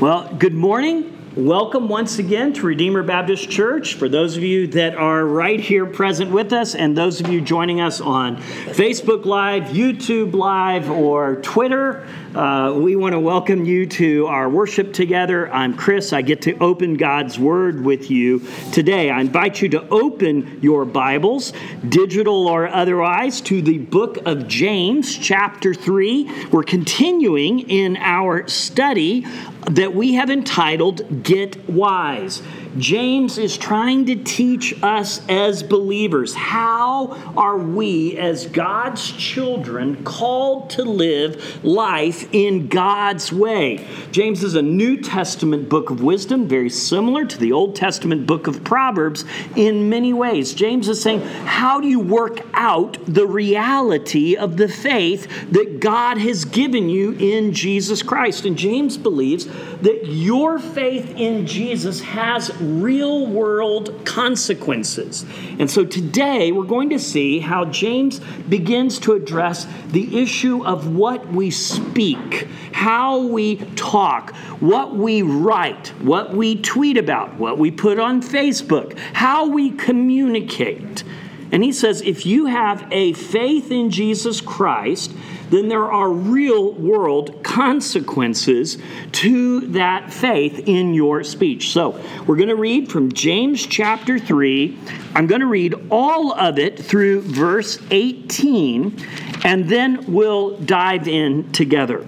Well, good morning. Welcome once again to Redeemer Baptist Church. For those of you that are right here present with us, and those of you joining us on Facebook Live, YouTube Live, or Twitter, uh, we want to welcome you to our worship together. I'm Chris. I get to open God's Word with you today. I invite you to open your Bibles, digital or otherwise, to the book of James, chapter 3. We're continuing in our study that we have entitled Get Wise. James is trying to teach us as believers how are we, as God's children, called to live life in God's way. James is a New Testament book of wisdom, very similar to the Old Testament book of Proverbs in many ways. James is saying, How do you work out the reality of the faith that God has given you in Jesus Christ? And James believes that your faith in Jesus has real world consequences. And so today we're going to see how James begins to address the issue of what we speak, how we talk, what we write, what we tweet about, what we put on Facebook, how we communicate. And he says if you have a faith in Jesus Christ, then there are real world consequences to that faith in your speech. So we're going to read from James chapter 3. I'm going to read all of it through verse 18, and then we'll dive in together.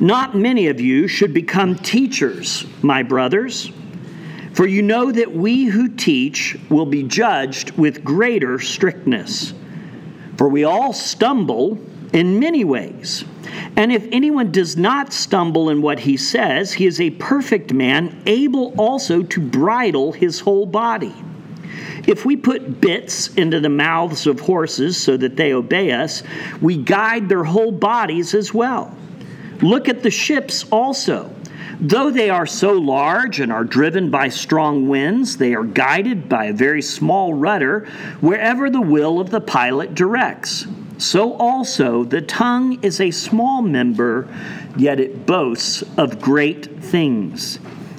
Not many of you should become teachers, my brothers. For you know that we who teach will be judged with greater strictness. For we all stumble in many ways. And if anyone does not stumble in what he says, he is a perfect man, able also to bridle his whole body. If we put bits into the mouths of horses so that they obey us, we guide their whole bodies as well. Look at the ships also. Though they are so large and are driven by strong winds, they are guided by a very small rudder wherever the will of the pilot directs. So also the tongue is a small member, yet it boasts of great things.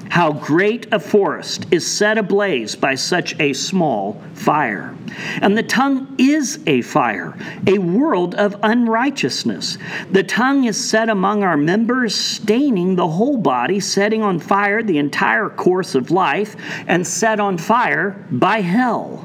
How great a forest is set ablaze by such a small fire. And the tongue is a fire, a world of unrighteousness. The tongue is set among our members, staining the whole body, setting on fire the entire course of life, and set on fire by hell.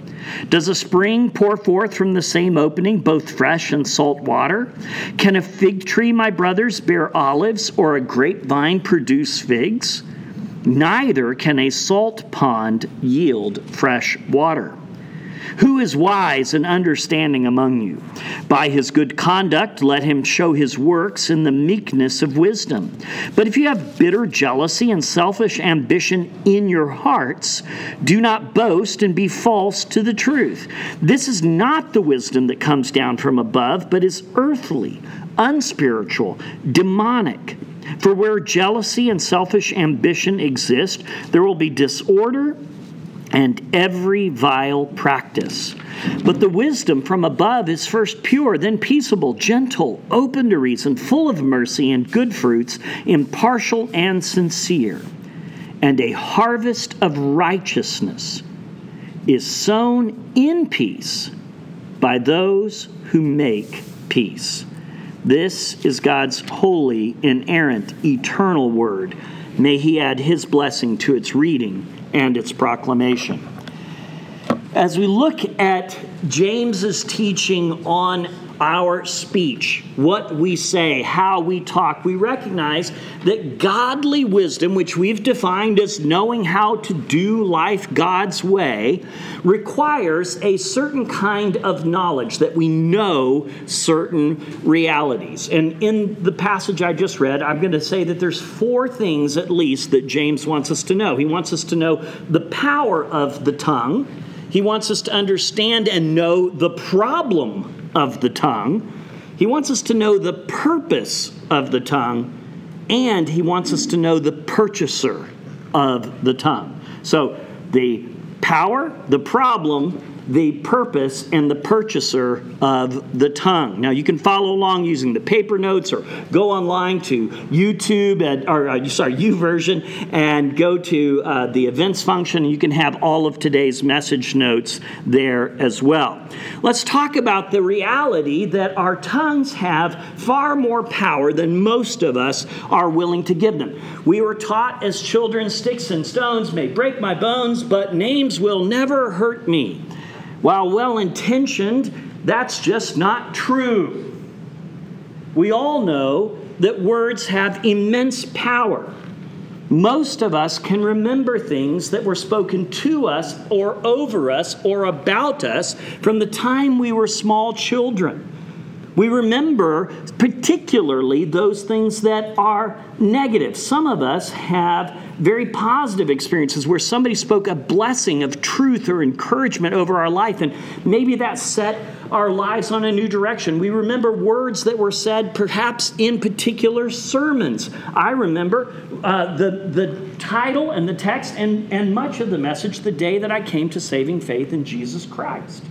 Does a spring pour forth from the same opening both fresh and salt water? Can a fig tree, my brothers, bear olives, or a grapevine produce figs? Neither can a salt pond yield fresh water. Who is wise and understanding among you? By his good conduct, let him show his works in the meekness of wisdom. But if you have bitter jealousy and selfish ambition in your hearts, do not boast and be false to the truth. This is not the wisdom that comes down from above, but is earthly, unspiritual, demonic. For where jealousy and selfish ambition exist, there will be disorder and every vile practice. But the wisdom from above is first pure, then peaceable, gentle, open to reason, full of mercy and good fruits, impartial and sincere. And a harvest of righteousness is sown in peace by those who make peace. This is God's holy, inerrant, eternal word. May He add His blessing to its reading and its proclamation. As we look at James's teaching on our speech, what we say, how we talk, we recognize that godly wisdom, which we've defined as knowing how to do life God's way, requires a certain kind of knowledge that we know certain realities. And in the passage I just read, I'm going to say that there's four things at least that James wants us to know. He wants us to know the power of the tongue. He wants us to understand and know the problem of the tongue. He wants us to know the purpose of the tongue, and he wants us to know the purchaser of the tongue. So, the power, the problem, the purpose and the purchaser of the tongue. Now, you can follow along using the paper notes or go online to YouTube, and, or uh, sorry, YouVersion, and go to uh, the events function. You can have all of today's message notes there as well. Let's talk about the reality that our tongues have far more power than most of us are willing to give them. We were taught as children sticks and stones may break my bones, but names will never hurt me. While well intentioned, that's just not true. We all know that words have immense power. Most of us can remember things that were spoken to us or over us or about us from the time we were small children. We remember particularly those things that are negative. Some of us have very positive experiences where somebody spoke a blessing of truth or encouragement over our life, and maybe that set our lives on a new direction. We remember words that were said perhaps in particular sermons. I remember uh, the, the title and the text and, and much of the message the day that I came to saving faith in Jesus Christ.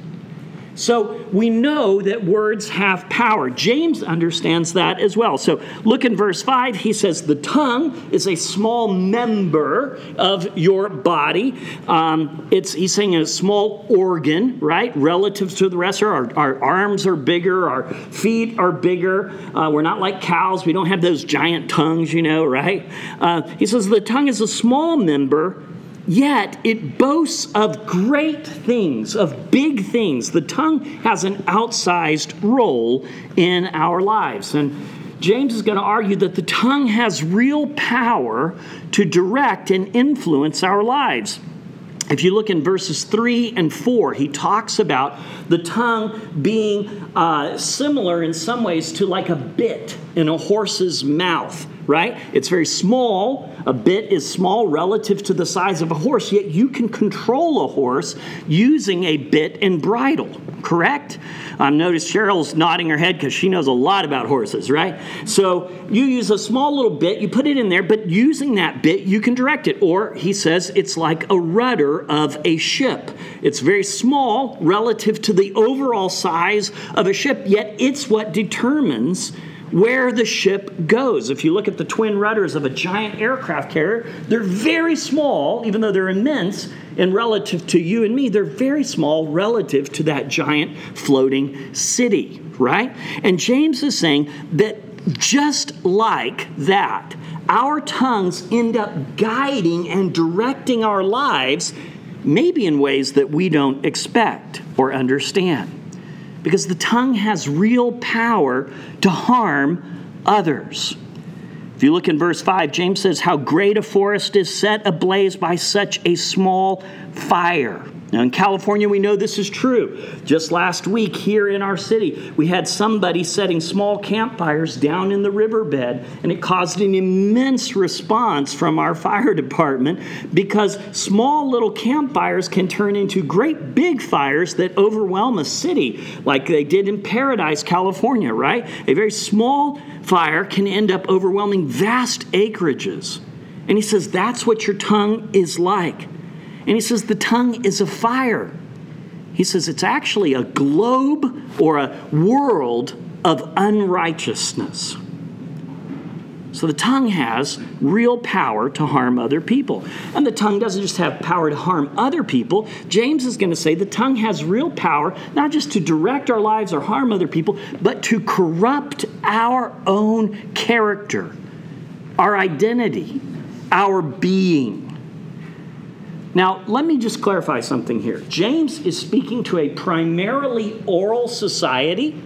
So we know that words have power. James understands that as well. So look in verse 5. He says, The tongue is a small member of your body. Um, it's, he's saying a small organ, right? Relative to the rest. Our, our arms are bigger, our feet are bigger. Uh, we're not like cows. We don't have those giant tongues, you know, right? Uh, he says, The tongue is a small member Yet it boasts of great things, of big things. The tongue has an outsized role in our lives. And James is going to argue that the tongue has real power to direct and influence our lives. If you look in verses 3 and 4, he talks about the tongue being uh, similar in some ways to like a bit in a horse's mouth right? It's very small. A bit is small relative to the size of a horse, yet you can control a horse using a bit and bridle, correct? Um, notice Cheryl's nodding her head because she knows a lot about horses, right? So you use a small little bit, you put it in there, but using that bit, you can direct it. Or he says it's like a rudder of a ship. It's very small relative to the overall size of a ship, yet it's what determines where the ship goes. If you look at the twin rudders of a giant aircraft carrier, they're very small, even though they're immense, and relative to you and me, they're very small relative to that giant floating city, right? And James is saying that just like that, our tongues end up guiding and directing our lives, maybe in ways that we don't expect or understand because the tongue has real power to harm others. If you look in verse 5, James says, How great a forest is set ablaze by such a small fire. Now, in California, we know this is true. Just last week here in our city, we had somebody setting small campfires down in the riverbed, and it caused an immense response from our fire department because small little campfires can turn into great big fires that overwhelm a city, like they did in Paradise, California, right? A very small fire can end up overwhelming vast acreages. And he says, That's what your tongue is like. And he says the tongue is a fire. He says it's actually a globe or a world of unrighteousness. So the tongue has real power to harm other people. And the tongue doesn't just have power to harm other people. James is going to say the tongue has real power not just to direct our lives or harm other people, but to corrupt our own character, our identity, our being. Now, let me just clarify something here. James is speaking to a primarily oral society.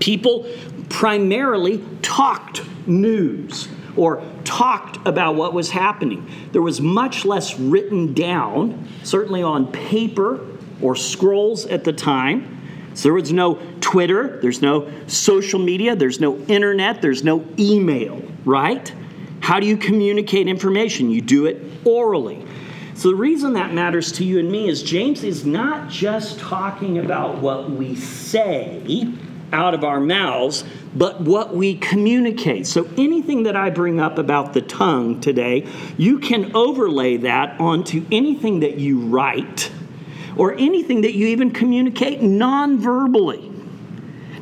People primarily talked news or talked about what was happening. There was much less written down, certainly on paper or scrolls at the time. So there was no Twitter, there's no social media, there's no internet, there's no email, right? How do you communicate information? You do it orally. So the reason that matters to you and me is James is not just talking about what we say out of our mouths, but what we communicate. So anything that I bring up about the tongue today, you can overlay that onto anything that you write or anything that you even communicate non verbally.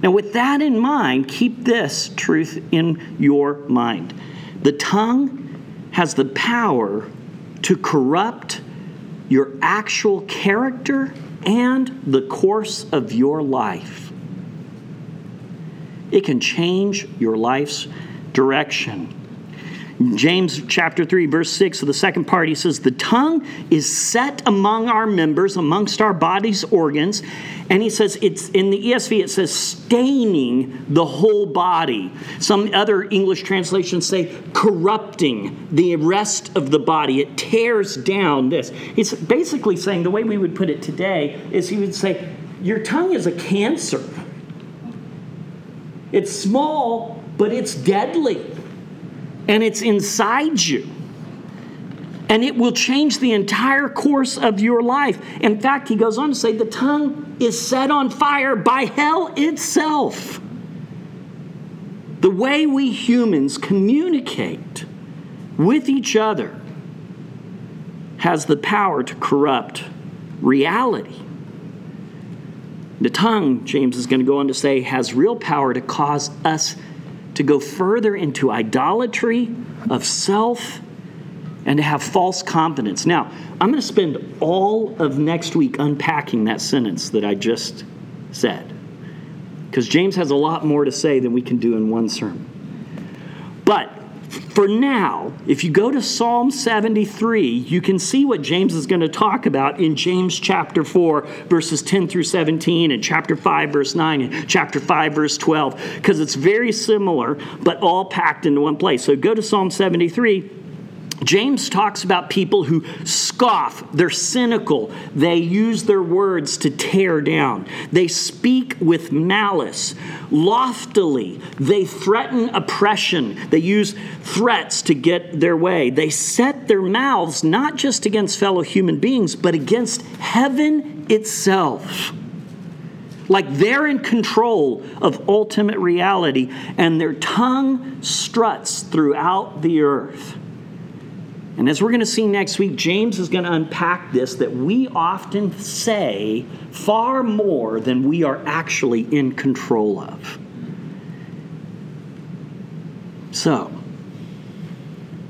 Now, with that in mind, keep this truth in your mind. The tongue has the power to corrupt your actual character and the course of your life. It can change your life's direction. James chapter 3, verse 6 of the second part, he says, The tongue is set among our members, amongst our body's organs. And he says, it's in the ESV, it says staining the whole body. Some other English translations say corrupting the rest of the body. It tears down this. He's basically saying, the way we would put it today is he would say, Your tongue is a cancer. It's small, but it's deadly and it's inside you. And it will change the entire course of your life. In fact, he goes on to say the tongue is set on fire by hell itself. The way we humans communicate with each other has the power to corrupt reality. The tongue, James is going to go on to say, has real power to cause us to go further into idolatry of self and to have false confidence. Now, I'm going to spend all of next week unpacking that sentence that I just said because James has a lot more to say than we can do in one sermon. But for now, if you go to Psalm 73, you can see what James is going to talk about in James chapter 4, verses 10 through 17, and chapter 5, verse 9, and chapter 5, verse 12, because it's very similar, but all packed into one place. So go to Psalm 73 James talks about people who scoff, they're cynical, they use their words to tear down, they speak with malice, loftily, they threaten oppression, they use threats to get their way, they set their mouths not just against fellow human beings, but against heaven itself. Like they're in control of ultimate reality, and their tongue struts throughout the earth. And as we're going to see next week, James is going to unpack this that we often say far more than we are actually in control of. So,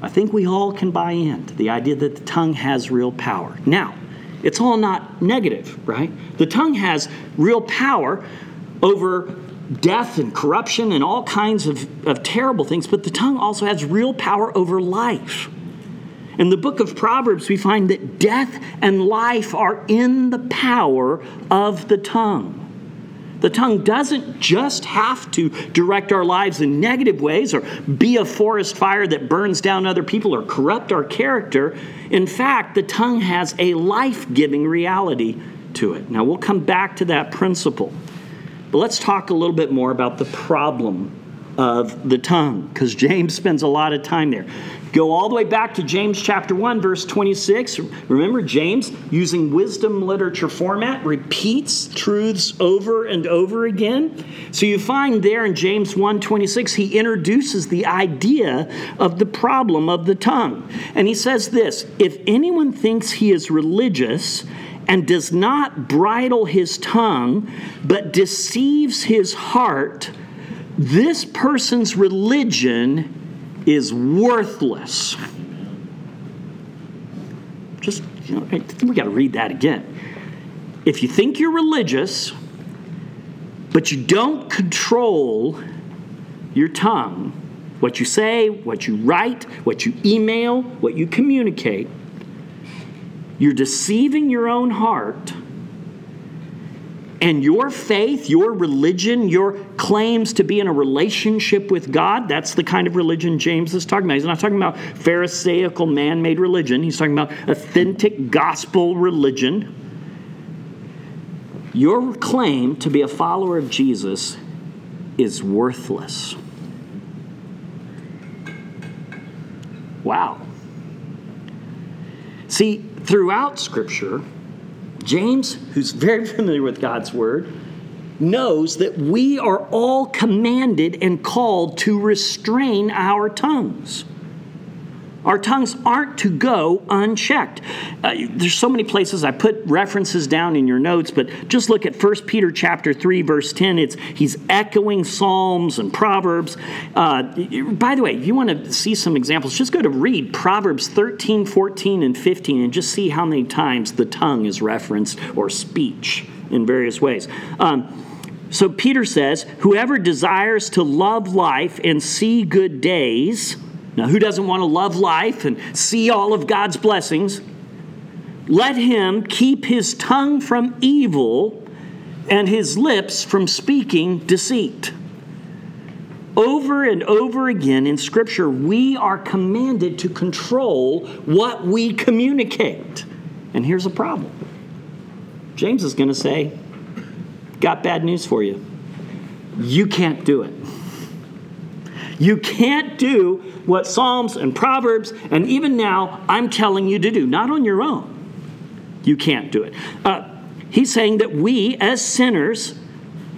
I think we all can buy into the idea that the tongue has real power. Now, it's all not negative, right? The tongue has real power over death and corruption and all kinds of, of terrible things, but the tongue also has real power over life. In the book of Proverbs, we find that death and life are in the power of the tongue. The tongue doesn't just have to direct our lives in negative ways or be a forest fire that burns down other people or corrupt our character. In fact, the tongue has a life giving reality to it. Now, we'll come back to that principle. But let's talk a little bit more about the problem of the tongue, because James spends a lot of time there. Go all the way back to James chapter 1, verse 26. Remember, James, using wisdom literature format, repeats truths over and over again. So you find there in James 1 26, he introduces the idea of the problem of the tongue. And he says this if anyone thinks he is religious, and does not bridle his tongue, but deceives his heart, this person's religion is worthless. Just, you know, we got to read that again. If you think you're religious, but you don't control your tongue, what you say, what you write, what you email, what you communicate, you're deceiving your own heart. And your faith, your religion, your claims to be in a relationship with God, that's the kind of religion James is talking about. He's not talking about Pharisaical man made religion, he's talking about authentic gospel religion. Your claim to be a follower of Jesus is worthless. Wow. See, throughout Scripture, James, who's very familiar with God's Word, knows that we are all commanded and called to restrain our tongues. Our tongues aren't to go unchecked. Uh, there's so many places I put references down in your notes, but just look at 1 Peter chapter 3, verse 10. It's he's echoing Psalms and Proverbs. Uh, by the way, if you want to see some examples, just go to read Proverbs 13, 14, and 15 and just see how many times the tongue is referenced or speech in various ways. Um, so Peter says, Whoever desires to love life and see good days, now, who doesn't want to love life and see all of God's blessings? Let him keep his tongue from evil and his lips from speaking deceit. Over and over again in Scripture, we are commanded to control what we communicate. And here's a problem James is going to say, Got bad news for you. You can't do it. You can't do what Psalms and Proverbs and even now I'm telling you to do, not on your own. You can't do it. Uh, he's saying that we, as sinners,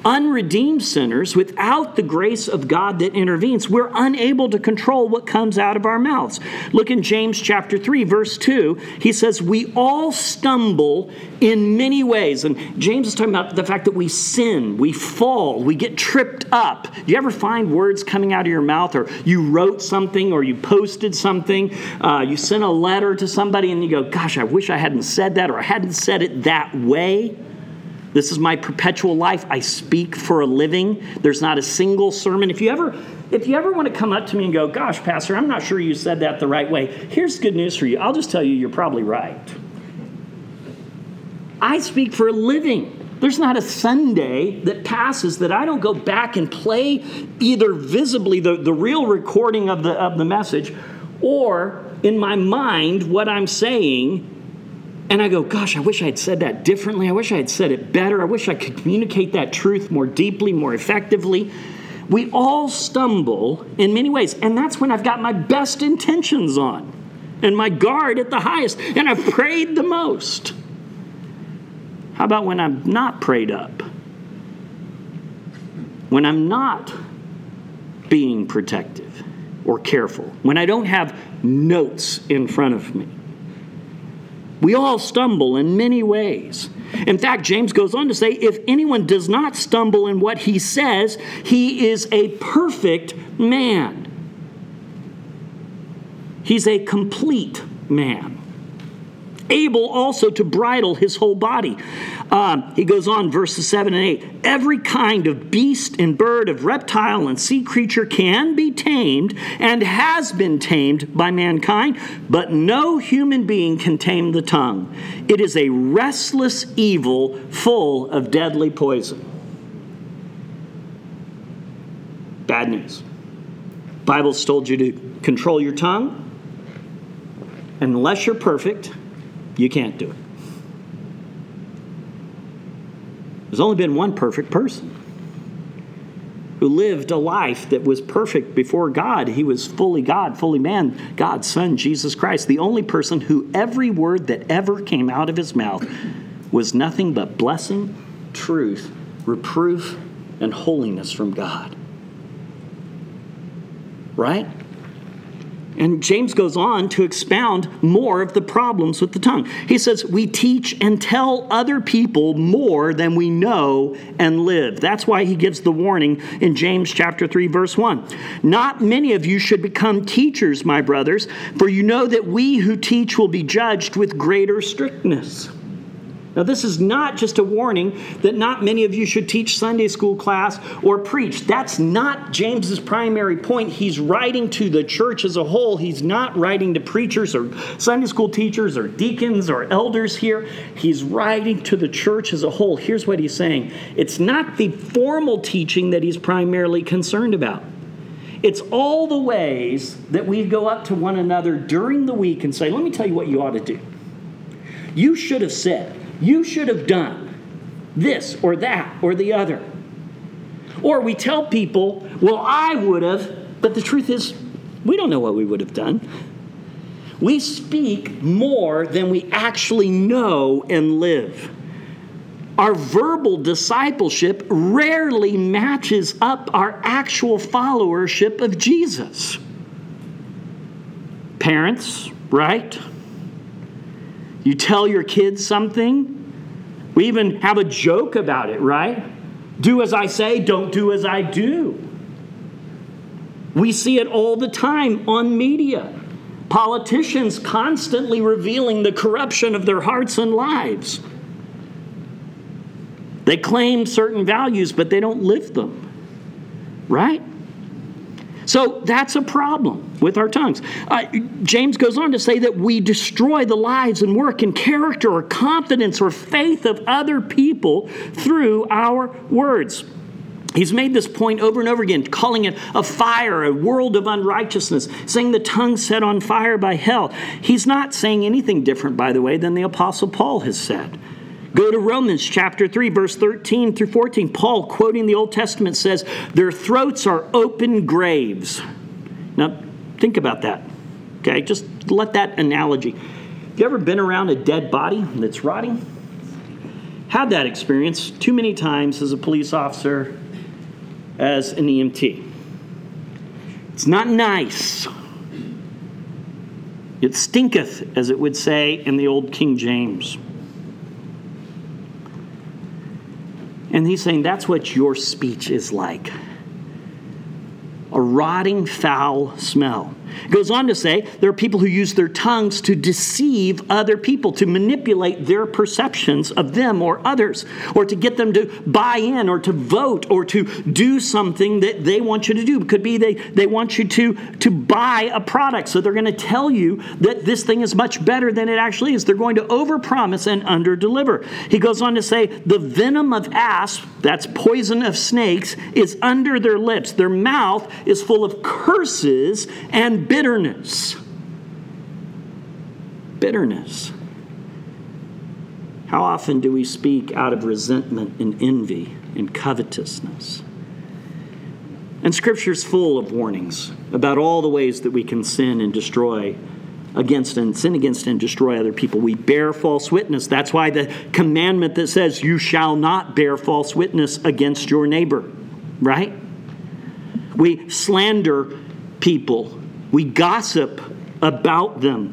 unredeemed sinners, without the grace of God that intervenes, we're unable to control what comes out of our mouths. Look in James chapter 3, verse 2. He says, We all stumble in many ways. And James is talking about the fact that we sin, we fall, we get tripped up. Do you ever find words coming out of your mouth, or you wrote something, or you posted something, uh, you sent a letter to somebody, and you go, Gosh, I wish I hadn't said that, or I hadn't said it that way? This is my perpetual life. I speak for a living. There's not a single sermon. If you ever if you ever want to come up to me and go, "Gosh, pastor, I'm not sure you said that the right way." Here's good news for you. I'll just tell you you're probably right. I speak for a living. There's not a Sunday that passes that I don't go back and play either visibly the, the real recording of the, of the message or in my mind what I'm saying and I go, gosh, I wish I had said that differently. I wish I had said it better. I wish I could communicate that truth more deeply, more effectively. We all stumble in many ways. And that's when I've got my best intentions on and my guard at the highest. And I've prayed the most. How about when I'm not prayed up? When I'm not being protective or careful? When I don't have notes in front of me? We all stumble in many ways. In fact, James goes on to say if anyone does not stumble in what he says, he is a perfect man. He's a complete man able also to bridle his whole body. Um, he goes on, verses 7 and 8. Every kind of beast and bird, of reptile and sea creature can be tamed and has been tamed by mankind, but no human being can tame the tongue. It is a restless evil full of deadly poison. Bad news. Bible's told you to control your tongue. Unless you're perfect, you can't do it. There's only been one perfect person who lived a life that was perfect before God. He was fully God, fully man, God's Son, Jesus Christ, the only person who every word that ever came out of his mouth was nothing but blessing, truth, reproof, and holiness from God. Right? And James goes on to expound more of the problems with the tongue. He says, We teach and tell other people more than we know and live. That's why he gives the warning in James chapter 3, verse 1. Not many of you should become teachers, my brothers, for you know that we who teach will be judged with greater strictness. Now, this is not just a warning that not many of you should teach Sunday school class or preach. That's not James's primary point. He's writing to the church as a whole. He's not writing to preachers or Sunday school teachers or deacons or elders here. He's writing to the church as a whole. Here's what he's saying it's not the formal teaching that he's primarily concerned about. It's all the ways that we go up to one another during the week and say, Let me tell you what you ought to do. You should have said, you should have done this or that or the other. Or we tell people, well, I would have, but the truth is, we don't know what we would have done. We speak more than we actually know and live. Our verbal discipleship rarely matches up our actual followership of Jesus. Parents, right? You tell your kids something, we even have a joke about it, right? Do as I say, don't do as I do. We see it all the time on media. Politicians constantly revealing the corruption of their hearts and lives. They claim certain values, but they don't live them. Right? So that's a problem with our tongues. Uh, James goes on to say that we destroy the lives and work and character or confidence or faith of other people through our words. He's made this point over and over again, calling it a fire, a world of unrighteousness, saying the tongue set on fire by hell. He's not saying anything different, by the way, than the Apostle Paul has said. Go to Romans chapter 3, verse 13 through 14. Paul, quoting the Old Testament, says, Their throats are open graves. Now, think about that. Okay, just let that analogy. Have you ever been around a dead body that's rotting? Had that experience too many times as a police officer, as an EMT. It's not nice. It stinketh, as it would say in the old King James. And he's saying that's what your speech is like a rotting, foul smell. It goes on to say there are people who use their tongues to deceive other people, to manipulate their perceptions of them or others, or to get them to buy in or to vote or to do something that they want you to do. It could be they, they want you to, to buy a product, so they're going to tell you that this thing is much better than it actually is. They're going to overpromise and underdeliver. He goes on to say the venom of asp, that's poison of snakes, is under their lips. Their mouth is full of curses and bitterness. Bitterness. How often do we speak out of resentment and envy and covetousness? And Scripture is full of warnings about all the ways that we can sin and destroy against and sin against and destroy other people. We bear false witness. That's why the commandment that says, You shall not bear false witness against your neighbor, right? We slander people we gossip about them.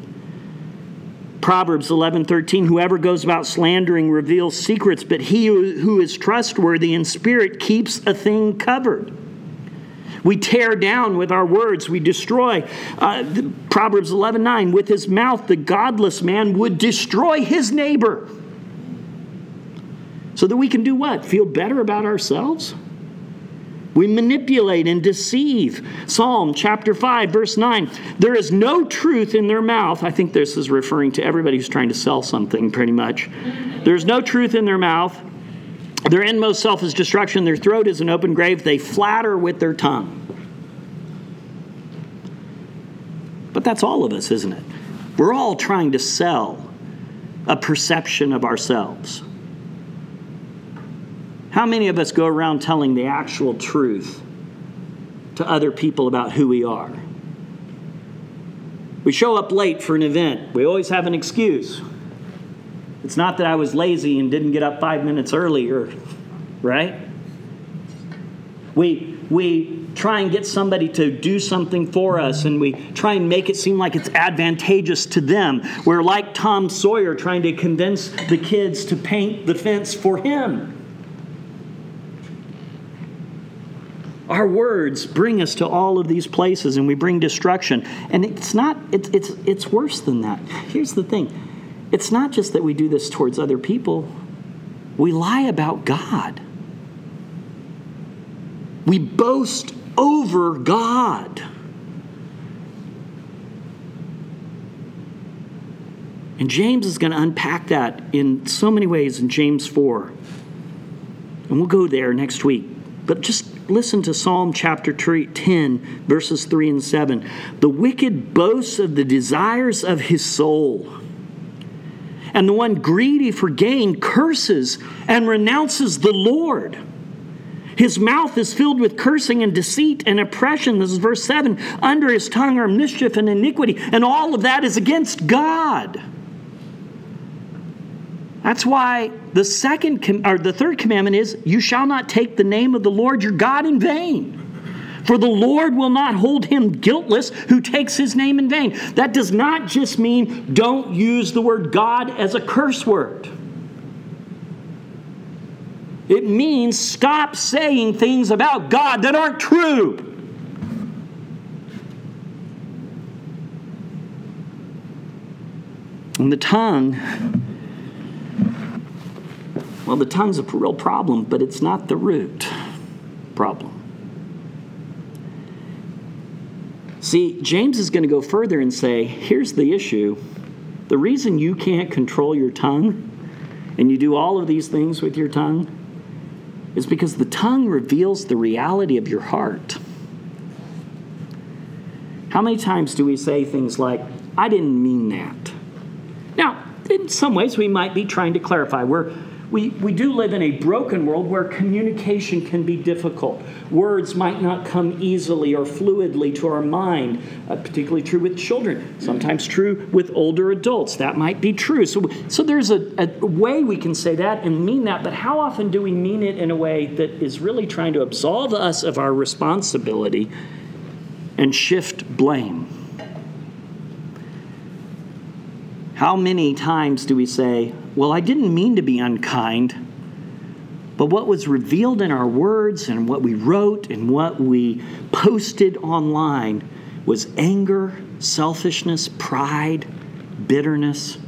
Proverbs 11:13 Whoever goes about slandering reveals secrets, but he who is trustworthy in spirit keeps a thing covered. We tear down with our words, we destroy. Uh, Proverbs 11:9 With his mouth the godless man would destroy his neighbor. So that we can do what? Feel better about ourselves? We manipulate and deceive. Psalm chapter 5, verse 9. There is no truth in their mouth. I think this is referring to everybody who's trying to sell something, pretty much. There's no truth in their mouth. Their inmost self is destruction. Their throat is an open grave. They flatter with their tongue. But that's all of us, isn't it? We're all trying to sell a perception of ourselves. How many of us go around telling the actual truth to other people about who we are? We show up late for an event. We always have an excuse. It's not that I was lazy and didn't get up five minutes earlier, right? We, we try and get somebody to do something for us and we try and make it seem like it's advantageous to them. We're like Tom Sawyer trying to convince the kids to paint the fence for him. Our words bring us to all of these places and we bring destruction. And it's not, it's, it's, it's worse than that. Here's the thing it's not just that we do this towards other people, we lie about God. We boast over God. And James is going to unpack that in so many ways in James 4. And we'll go there next week. But just listen to Psalm chapter 10, verses 3 and 7. The wicked boasts of the desires of his soul. And the one greedy for gain curses and renounces the Lord. His mouth is filled with cursing and deceit and oppression. This is verse 7. Under his tongue are mischief and iniquity, and all of that is against God. That's why the second com- or the third commandment is you shall not take the name of the Lord your God in vain. For the Lord will not hold him guiltless who takes his name in vain. That does not just mean don't use the word God as a curse word. It means stop saying things about God that aren't true. And the tongue well, the tongue's a real problem, but it's not the root problem. See, James is going to go further and say here's the issue. The reason you can't control your tongue and you do all of these things with your tongue is because the tongue reveals the reality of your heart. How many times do we say things like, I didn't mean that? Now, in some ways, we might be trying to clarify. We're we, we do live in a broken world where communication can be difficult. Words might not come easily or fluidly to our mind, uh, particularly true with children, sometimes true with older adults. That might be true. So, so there's a, a way we can say that and mean that, but how often do we mean it in a way that is really trying to absolve us of our responsibility and shift blame? How many times do we say, Well, I didn't mean to be unkind, but what was revealed in our words and what we wrote and what we posted online was anger, selfishness, pride, bitterness,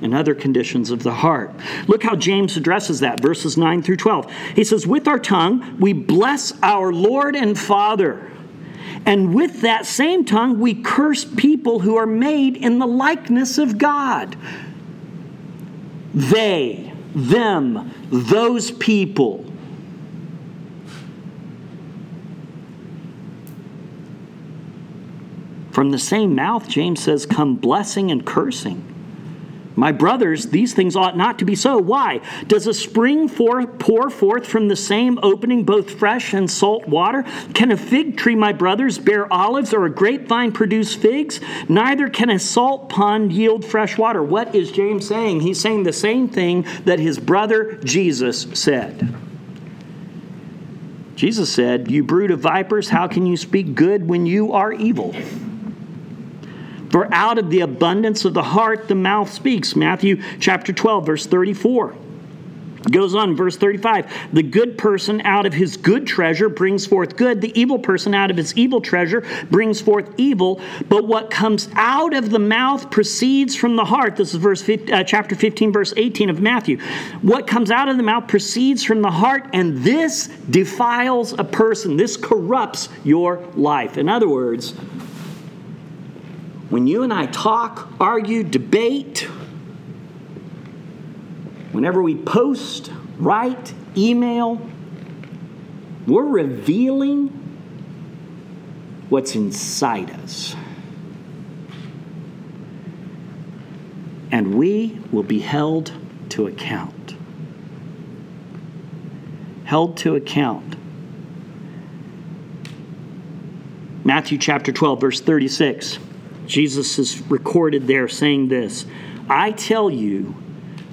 and other conditions of the heart. Look how James addresses that, verses 9 through 12. He says, With our tongue we bless our Lord and Father and with that same tongue, we curse people who are made in the likeness of God. They, them, those people. From the same mouth, James says, come blessing and cursing. My brothers, these things ought not to be so. Why? Does a spring for, pour forth from the same opening both fresh and salt water? Can a fig tree, my brothers, bear olives or a grapevine produce figs? Neither can a salt pond yield fresh water. What is James saying? He's saying the same thing that his brother Jesus said. Jesus said, You brood of vipers, how can you speak good when you are evil? For out of the abundance of the heart the mouth speaks. Matthew chapter 12, verse 34. Goes on, verse 35. The good person out of his good treasure brings forth good. The evil person out of his evil treasure brings forth evil. But what comes out of the mouth proceeds from the heart. This is verse 15, uh, chapter 15, verse 18 of Matthew. What comes out of the mouth proceeds from the heart, and this defiles a person. This corrupts your life. In other words, when you and I talk, argue, debate, whenever we post, write, email, we're revealing what's inside us. And we will be held to account. Held to account. Matthew chapter 12, verse 36. Jesus is recorded there saying this I tell you,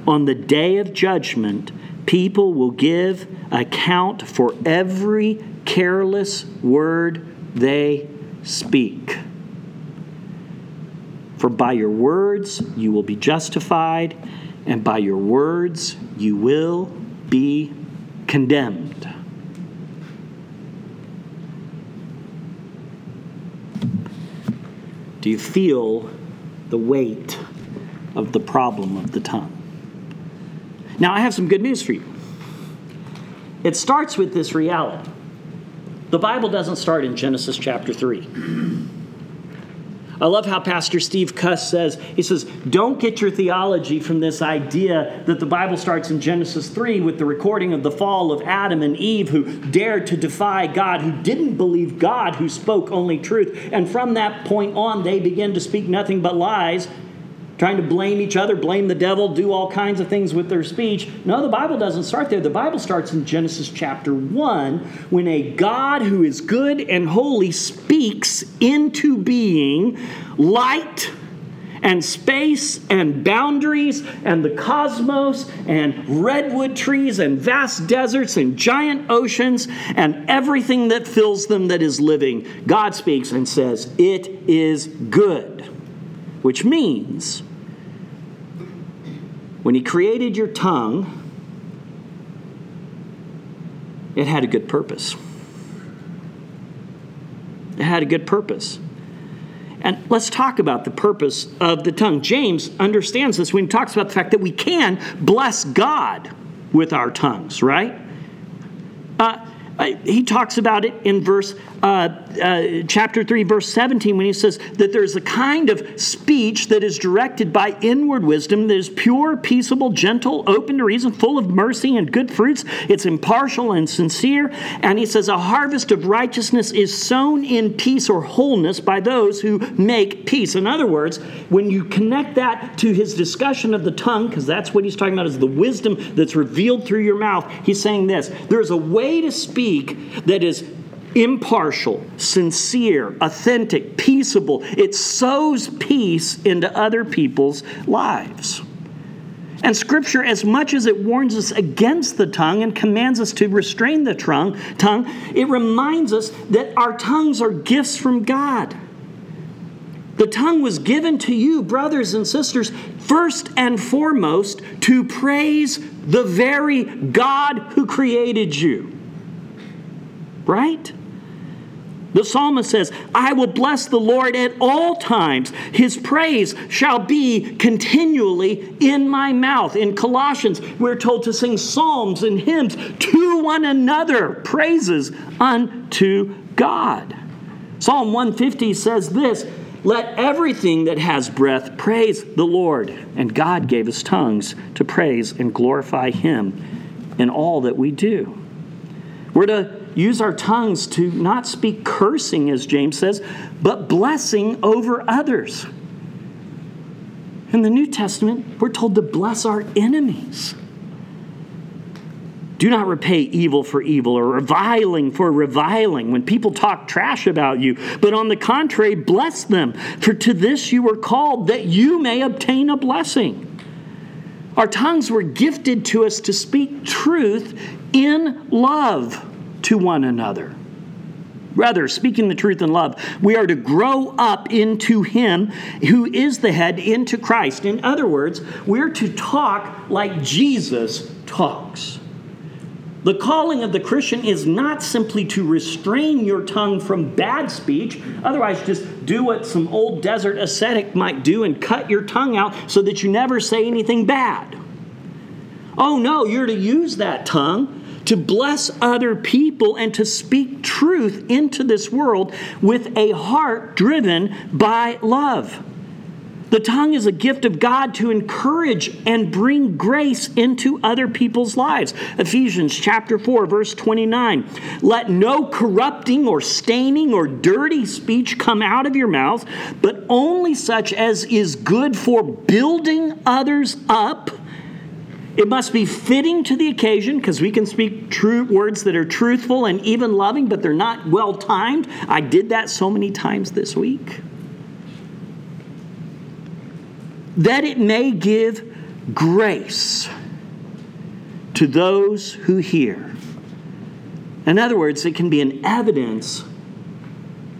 on the day of judgment, people will give account for every careless word they speak. For by your words you will be justified, and by your words you will be condemned. Do you feel the weight of the problem of the tongue. Now, I have some good news for you. It starts with this reality. The Bible doesn't start in Genesis chapter 3. I love how Pastor Steve Cuss says, he says, don't get your theology from this idea that the Bible starts in Genesis 3 with the recording of the fall of Adam and Eve who dared to defy God, who didn't believe God, who spoke only truth. And from that point on, they began to speak nothing but lies trying to blame each other, blame the devil, do all kinds of things with their speech. No, the Bible doesn't start there. The Bible starts in Genesis chapter 1 when a God who is good and holy speaks into being light and space and boundaries and the cosmos and redwood trees and vast deserts and giant oceans and everything that fills them that is living. God speaks and says, It is good which means when He created your tongue, it had a good purpose. It had a good purpose. And let's talk about the purpose of the tongue. James understands this when he talks about the fact that we can bless God with our tongues, right? Uh, he talks about it in verse uh, uh, chapter 3, verse 17, when he says that there's a kind of speech that is directed by inward wisdom that is pure, peaceable, gentle, open to reason, full of mercy and good fruits. It's impartial and sincere. And he says, A harvest of righteousness is sown in peace or wholeness by those who make peace. In other words, when you connect that to his discussion of the tongue, because that's what he's talking about, is the wisdom that's revealed through your mouth, he's saying this there's a way to speak that is impartial, sincere, authentic, peaceable. It sows peace into other people's lives. And Scripture, as much as it warns us against the tongue and commands us to restrain the tongue, tongue, it reminds us that our tongues are gifts from God. The tongue was given to you, brothers and sisters, first and foremost to praise the very God who created you. Right? The psalmist says, I will bless the Lord at all times. His praise shall be continually in my mouth. In Colossians, we're told to sing psalms and hymns to one another, praises unto God. Psalm 150 says this Let everything that has breath praise the Lord. And God gave us tongues to praise and glorify Him in all that we do. We're to use our tongues to not speak cursing, as James says, but blessing over others. In the New Testament, we're told to bless our enemies. Do not repay evil for evil or reviling for reviling when people talk trash about you, but on the contrary, bless them. For to this you were called, that you may obtain a blessing. Our tongues were gifted to us to speak truth in love to one another. Rather, speaking the truth in love, we are to grow up into Him who is the head, into Christ. In other words, we're to talk like Jesus talks. The calling of the Christian is not simply to restrain your tongue from bad speech, otherwise, just do what some old desert ascetic might do and cut your tongue out so that you never say anything bad. Oh no, you're to use that tongue to bless other people and to speak truth into this world with a heart driven by love. The tongue is a gift of God to encourage and bring grace into other people's lives. Ephesians chapter 4 verse 29. Let no corrupting or staining or dirty speech come out of your mouth, but only such as is good for building others up it must be fitting to the occasion because we can speak true words that are truthful and even loving, but they're not well timed. I did that so many times this week. That it may give grace to those who hear. In other words, it can be an evidence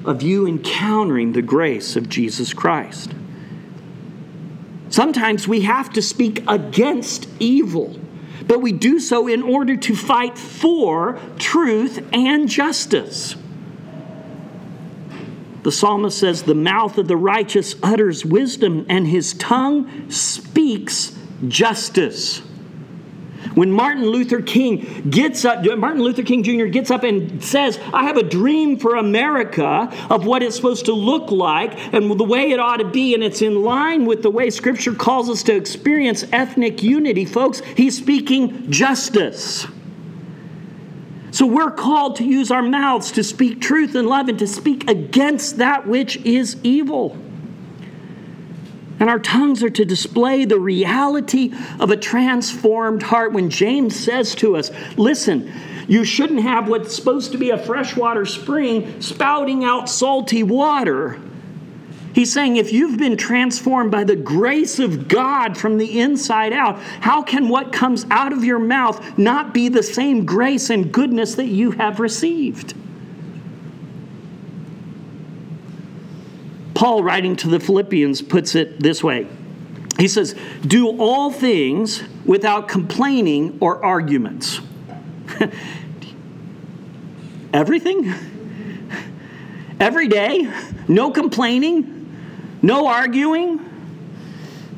of you encountering the grace of Jesus Christ. Sometimes we have to speak against evil, but we do so in order to fight for truth and justice. the psalmist says, The mouth of the righteous utters wisdom, and his tongue speaks justice. When Martin Luther King gets up, Martin Luther King Jr. gets up and says, I have a dream for America of what it's supposed to look like and the way it ought to be, and it's in line with the way Scripture calls us to experience ethnic unity, folks, he's speaking justice. So we're called to use our mouths to speak truth and love and to speak against that which is evil. And our tongues are to display the reality of a transformed heart. When James says to us, listen, you shouldn't have what's supposed to be a freshwater spring spouting out salty water. He's saying if you've been transformed by the grace of God from the inside out, how can what comes out of your mouth not be the same grace and goodness that you have received? Paul, writing to the Philippians, puts it this way He says, Do all things without complaining or arguments. Everything? Every day? No complaining? No arguing?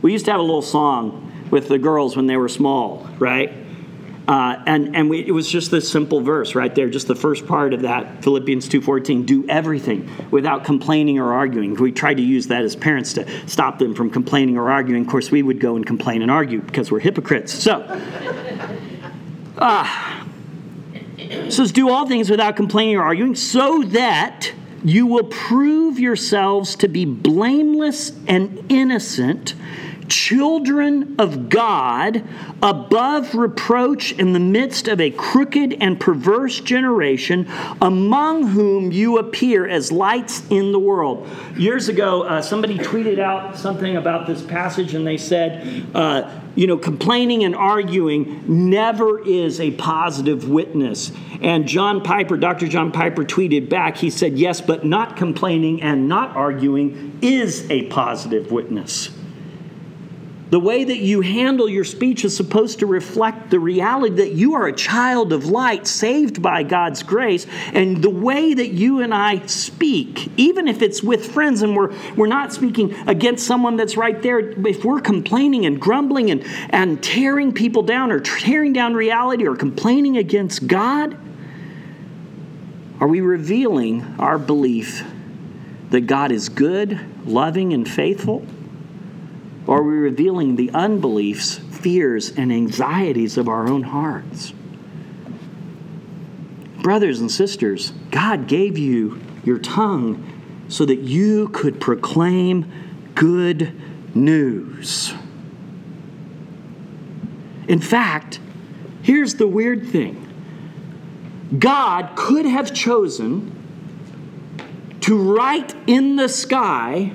We used to have a little song with the girls when they were small, right? Uh, and and we, it was just this simple verse right there, just the first part of that Philippians 2:14. Do everything without complaining or arguing. We tried to use that as parents to stop them from complaining or arguing. Of course, we would go and complain and argue because we're hypocrites. So, uh, do all things without complaining or arguing, so that you will prove yourselves to be blameless and innocent children of God, above reproach in the midst of a crooked and perverse generation, among whom you appear as lights in the world. Years ago, uh, somebody tweeted out something about this passage, and they said, uh, you know, complaining and arguing never is a positive witness. And John Piper, Dr. John Piper, tweeted back, he said, yes, but not complaining and not arguing is a positive witness. The way that you handle your speech is supposed to reflect the reality that you are a child of light, saved by God's grace. And the way that you and I speak, even if it's with friends and we're, we're not speaking against someone that's right there, if we're complaining and grumbling and, and tearing people down or tearing down reality or complaining against God, are we revealing our belief that God is good, loving, and faithful? Are we revealing the unbeliefs, fears, and anxieties of our own hearts? Brothers and sisters, God gave you your tongue so that you could proclaim good news. In fact, here's the weird thing God could have chosen to write in the sky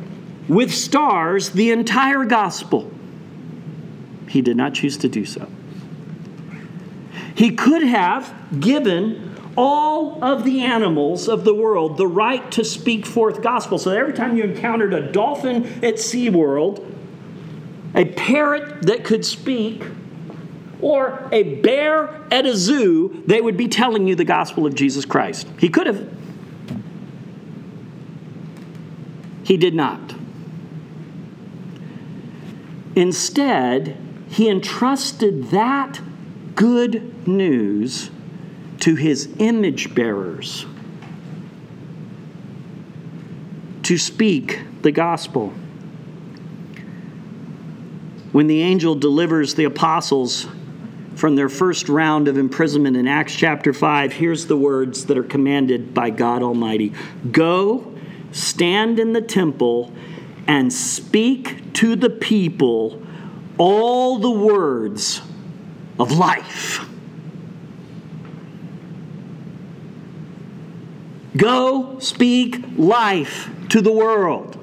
with stars the entire gospel. He did not choose to do so. He could have given all of the animals of the world the right to speak forth gospel. So every time you encountered a dolphin at SeaWorld, a parrot that could speak, or a bear at a zoo, they would be telling you the gospel of Jesus Christ. He could have. He did not. Instead, he entrusted that good news to his image bearers to speak the gospel. When the angel delivers the apostles from their first round of imprisonment in Acts chapter 5, here's the words that are commanded by God Almighty Go, stand in the temple, and speak to the people all the words of life. Go speak life to the world.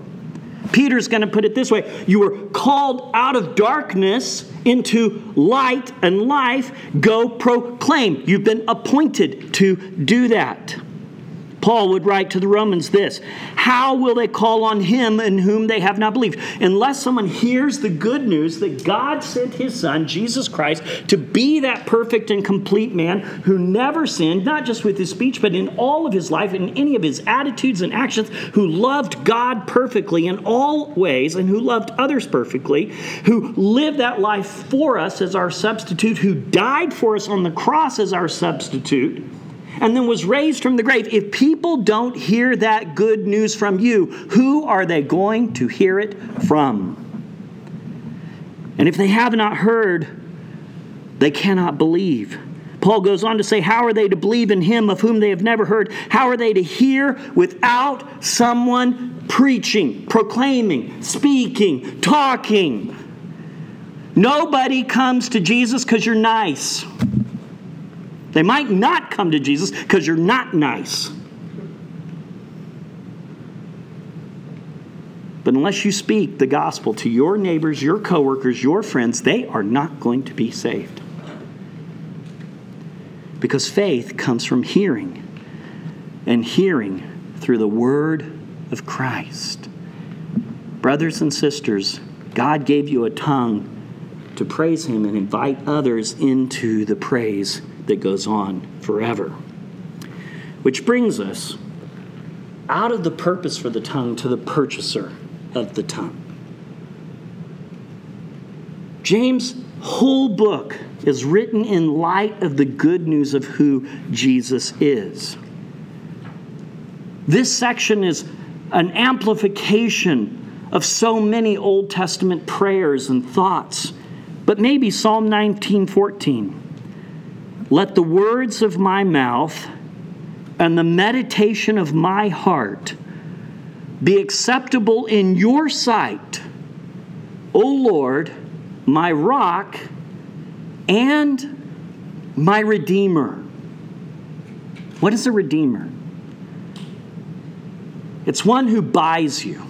Peter's going to put it this way You were called out of darkness into light and life. Go proclaim. You've been appointed to do that. Paul would write to the Romans this How will they call on him in whom they have not believed? Unless someone hears the good news that God sent his son, Jesus Christ, to be that perfect and complete man who never sinned, not just with his speech, but in all of his life, in any of his attitudes and actions, who loved God perfectly in all ways and who loved others perfectly, who lived that life for us as our substitute, who died for us on the cross as our substitute and then was raised from the grave. If people don't hear that good news from you, who are they going to hear it from? And if they have not heard, they cannot believe. Paul goes on to say, How are they to believe in him of whom they have never heard? How are they to hear without someone preaching, proclaiming, speaking, talking? Nobody comes to Jesus because you're nice. They might not come to Jesus because you're not nice. But unless you speak the gospel to your neighbors, your coworkers, your friends, they are not going to be saved. Because faith comes from hearing, and hearing through the word of Christ. Brothers and sisters, God gave you a tongue to praise Him and invite others into the praise that goes on forever. Which brings us out of the purpose for the tongue to the purchaser of the tongue. James' whole book is written in light of the good news of who Jesus is. This section is an amplification of so many Old Testament prayers and thoughts, but maybe Psalm 19:14 let the words of my mouth and the meditation of my heart be acceptable in your sight, O Lord, my rock and my redeemer. What is a redeemer? It's one who buys you.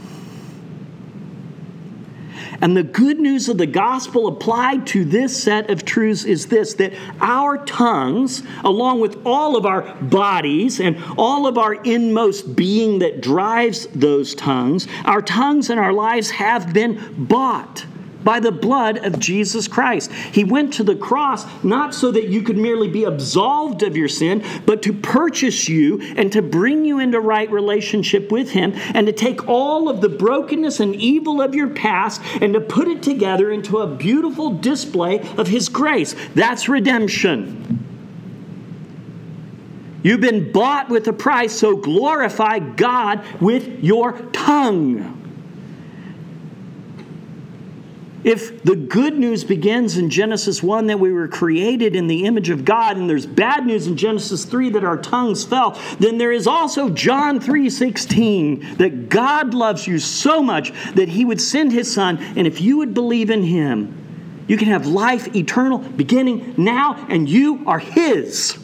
And the good news of the gospel applied to this set of truths is this that our tongues, along with all of our bodies and all of our inmost being that drives those tongues, our tongues and our lives have been bought by the blood of Jesus Christ. He went to the cross not so that you could merely be absolved of your sin, but to purchase you and to bring you into right relationship with Him and to take all of the brokenness and evil of your past and to put it together into a beautiful display of His grace. That's redemption. You've been bought with a price, so glorify God with your tongue. If the good news begins in Genesis 1 that we were created in the image of God and there's bad news in Genesis 3 that our tongues fell, then there is also John 3:16 that God loves you so much that he would send his son and if you would believe in him, you can have life eternal beginning now and you are his.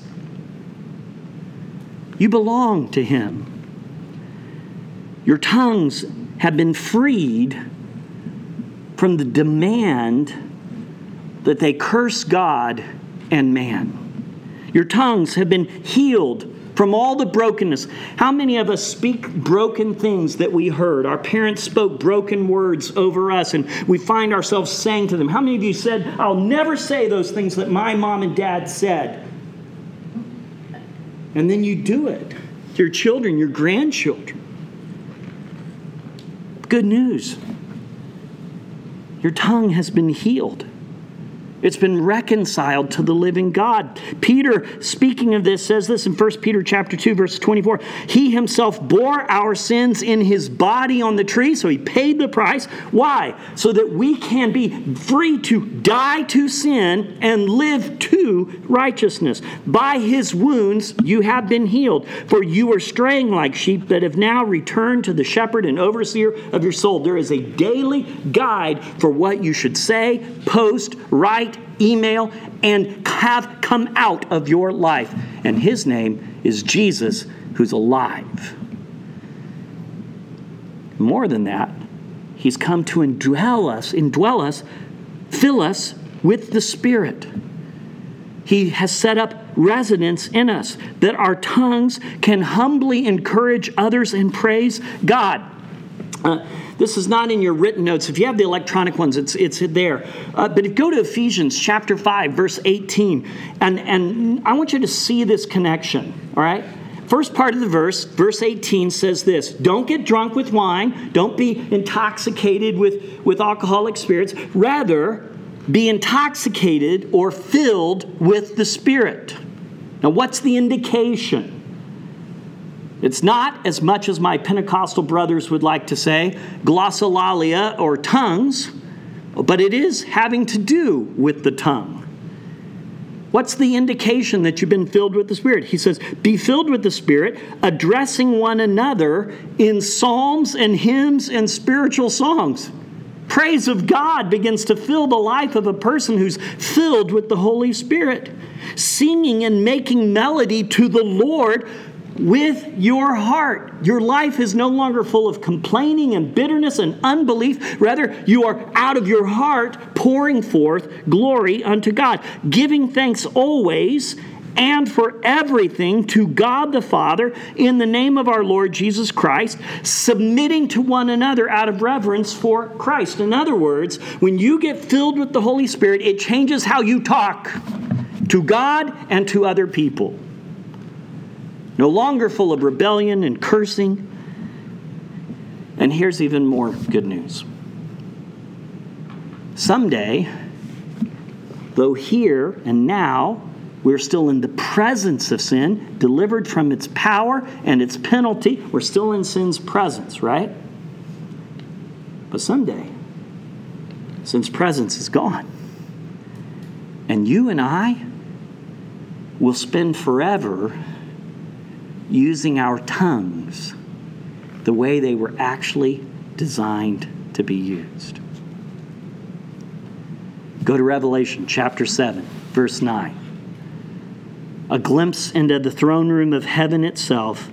You belong to him. Your tongues have been freed from the demand that they curse God and man. Your tongues have been healed from all the brokenness. How many of us speak broken things that we heard? Our parents spoke broken words over us, and we find ourselves saying to them, How many of you said, I'll never say those things that my mom and dad said? And then you do it. to Your children, your grandchildren. Good news. Your tongue has been healed. It's been reconciled to the living God. Peter, speaking of this, says this in 1 Peter chapter 2, verse 24. He himself bore our sins in his body on the tree, so he paid the price. Why? So that we can be free to die to sin and live to righteousness. By his wounds you have been healed, for you were straying like sheep that have now returned to the shepherd and overseer of your soul. There is a daily guide for what you should say, post, write, email, and have come out of your life. And his name is Jesus, who's alive. More than that, he's come to indwell us, indwell us, fill us with the Spirit. He has set up residence in us, that our tongues can humbly encourage others and praise God. Uh, this is not in your written notes. If you have the electronic ones, it's, it's there. Uh, but if go to Ephesians chapter 5, verse 18, and, and I want you to see this connection, all right? First part of the verse, verse 18 says this Don't get drunk with wine, don't be intoxicated with, with alcoholic spirits. Rather, be intoxicated or filled with the Spirit. Now, what's the indication? It's not, as much as my Pentecostal brothers would like to say, glossolalia or tongues, but it is having to do with the tongue. What's the indication that you've been filled with the Spirit? He says, Be filled with the Spirit, addressing one another in psalms and hymns and spiritual songs. Praise of God begins to fill the life of a person who's filled with the Holy Spirit. Singing and making melody to the Lord with your heart. Your life is no longer full of complaining and bitterness and unbelief. Rather, you are out of your heart pouring forth glory unto God, giving thanks always and for everything to God the Father in the name of our Lord Jesus Christ, submitting to one another out of reverence for Christ. In other words, when you get filled with the Holy Spirit, it changes how you talk to God and to other people no longer full of rebellion and cursing. And here's even more good news. Someday, though here and now, we're still in the presence of sin, delivered from its power and its penalty. We're still in sin's presence, right? But someday, sin's presence is gone. And you and I will spend forever using our tongues the way they were actually designed to be used. Go to Revelation chapter 7, verse 9. A glimpse into the throne room of heaven itself.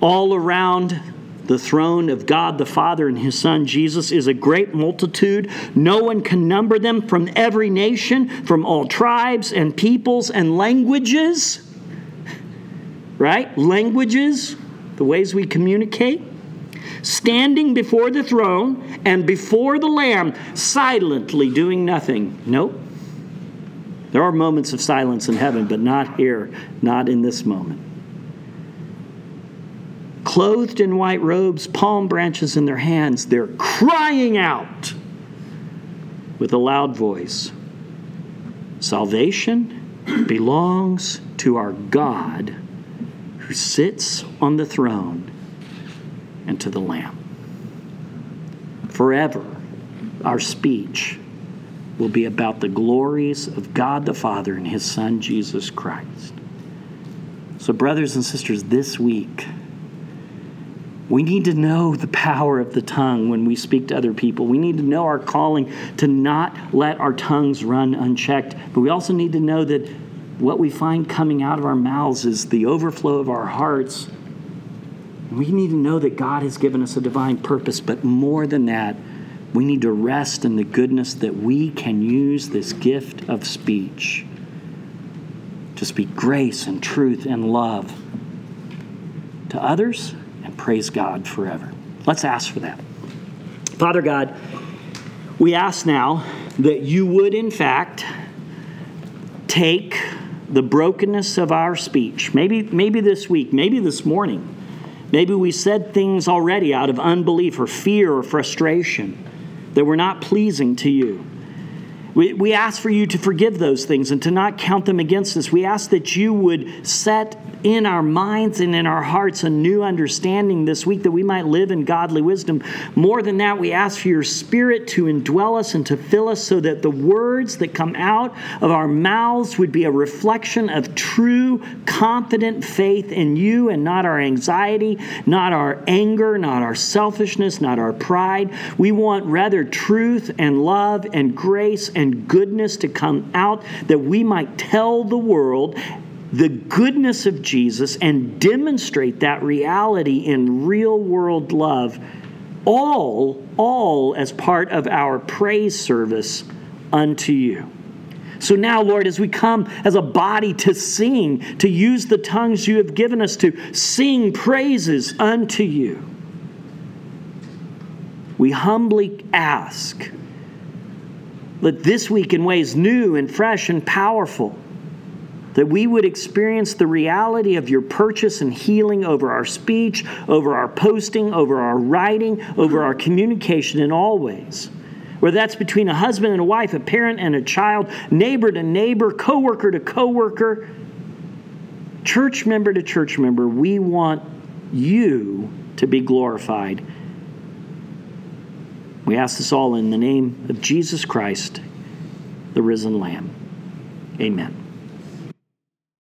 All around the throne of God the Father and His Son Jesus is a great multitude. No one can number them from every nation, from all tribes and peoples and languages right? Languages, the ways we communicate. Standing before the throne and before the Lamb, silently doing nothing. Nope. There are moments of silence in heaven, but not here, not in this moment. Clothed in white robes, palm branches in their hands, they're crying out with a loud voice Salvation belongs to our God who sits on the throne and to the Lamb. Forever, our speech will be about the glories of God the Father and His Son, Jesus Christ. So, brothers and sisters, this week, we need to know the power of the tongue when we speak to other people. We need to know our calling to not let our tongues run unchecked. But we also need to know that what we find coming out of our mouths is the overflow of our hearts. We need to know that God has given us a divine purpose, but more than that, we need to rest in the goodness that we can use this gift of speech to speak grace and truth and love to others and praise God forever. Let's ask for that. Father God, we ask now that you would, in fact, take the brokenness of our speech. Maybe, maybe this week, maybe this morning. Maybe we said things already out of unbelief or fear or frustration that were not pleasing to you. We, we ask for you to forgive those things and to not count them against us. We ask that you would set in our minds and in our hearts a new understanding this week that we might live in godly wisdom. More than that, we ask for your Spirit to indwell us and to fill us so that the words that come out of our mouths would be a reflection of true, confident faith in you and not our anxiety, not our anger, not our selfishness, not our pride. We want rather truth and love and grace and goodness to come out that we might tell the world the goodness of Jesus and demonstrate that reality in real world love, all, all as part of our praise service unto you. So now, Lord, as we come as a body to sing, to use the tongues you have given us to sing praises unto you, we humbly ask that this week, in ways new and fresh and powerful, that we would experience the reality of your purchase and healing over our speech, over our posting, over our writing, over our communication in all ways whether that's between a husband and a wife, a parent and a child, neighbor to neighbor, coworker to coworker, church member to church member, we want you to be glorified. We ask this all in the name of Jesus Christ, the risen Lamb. Amen.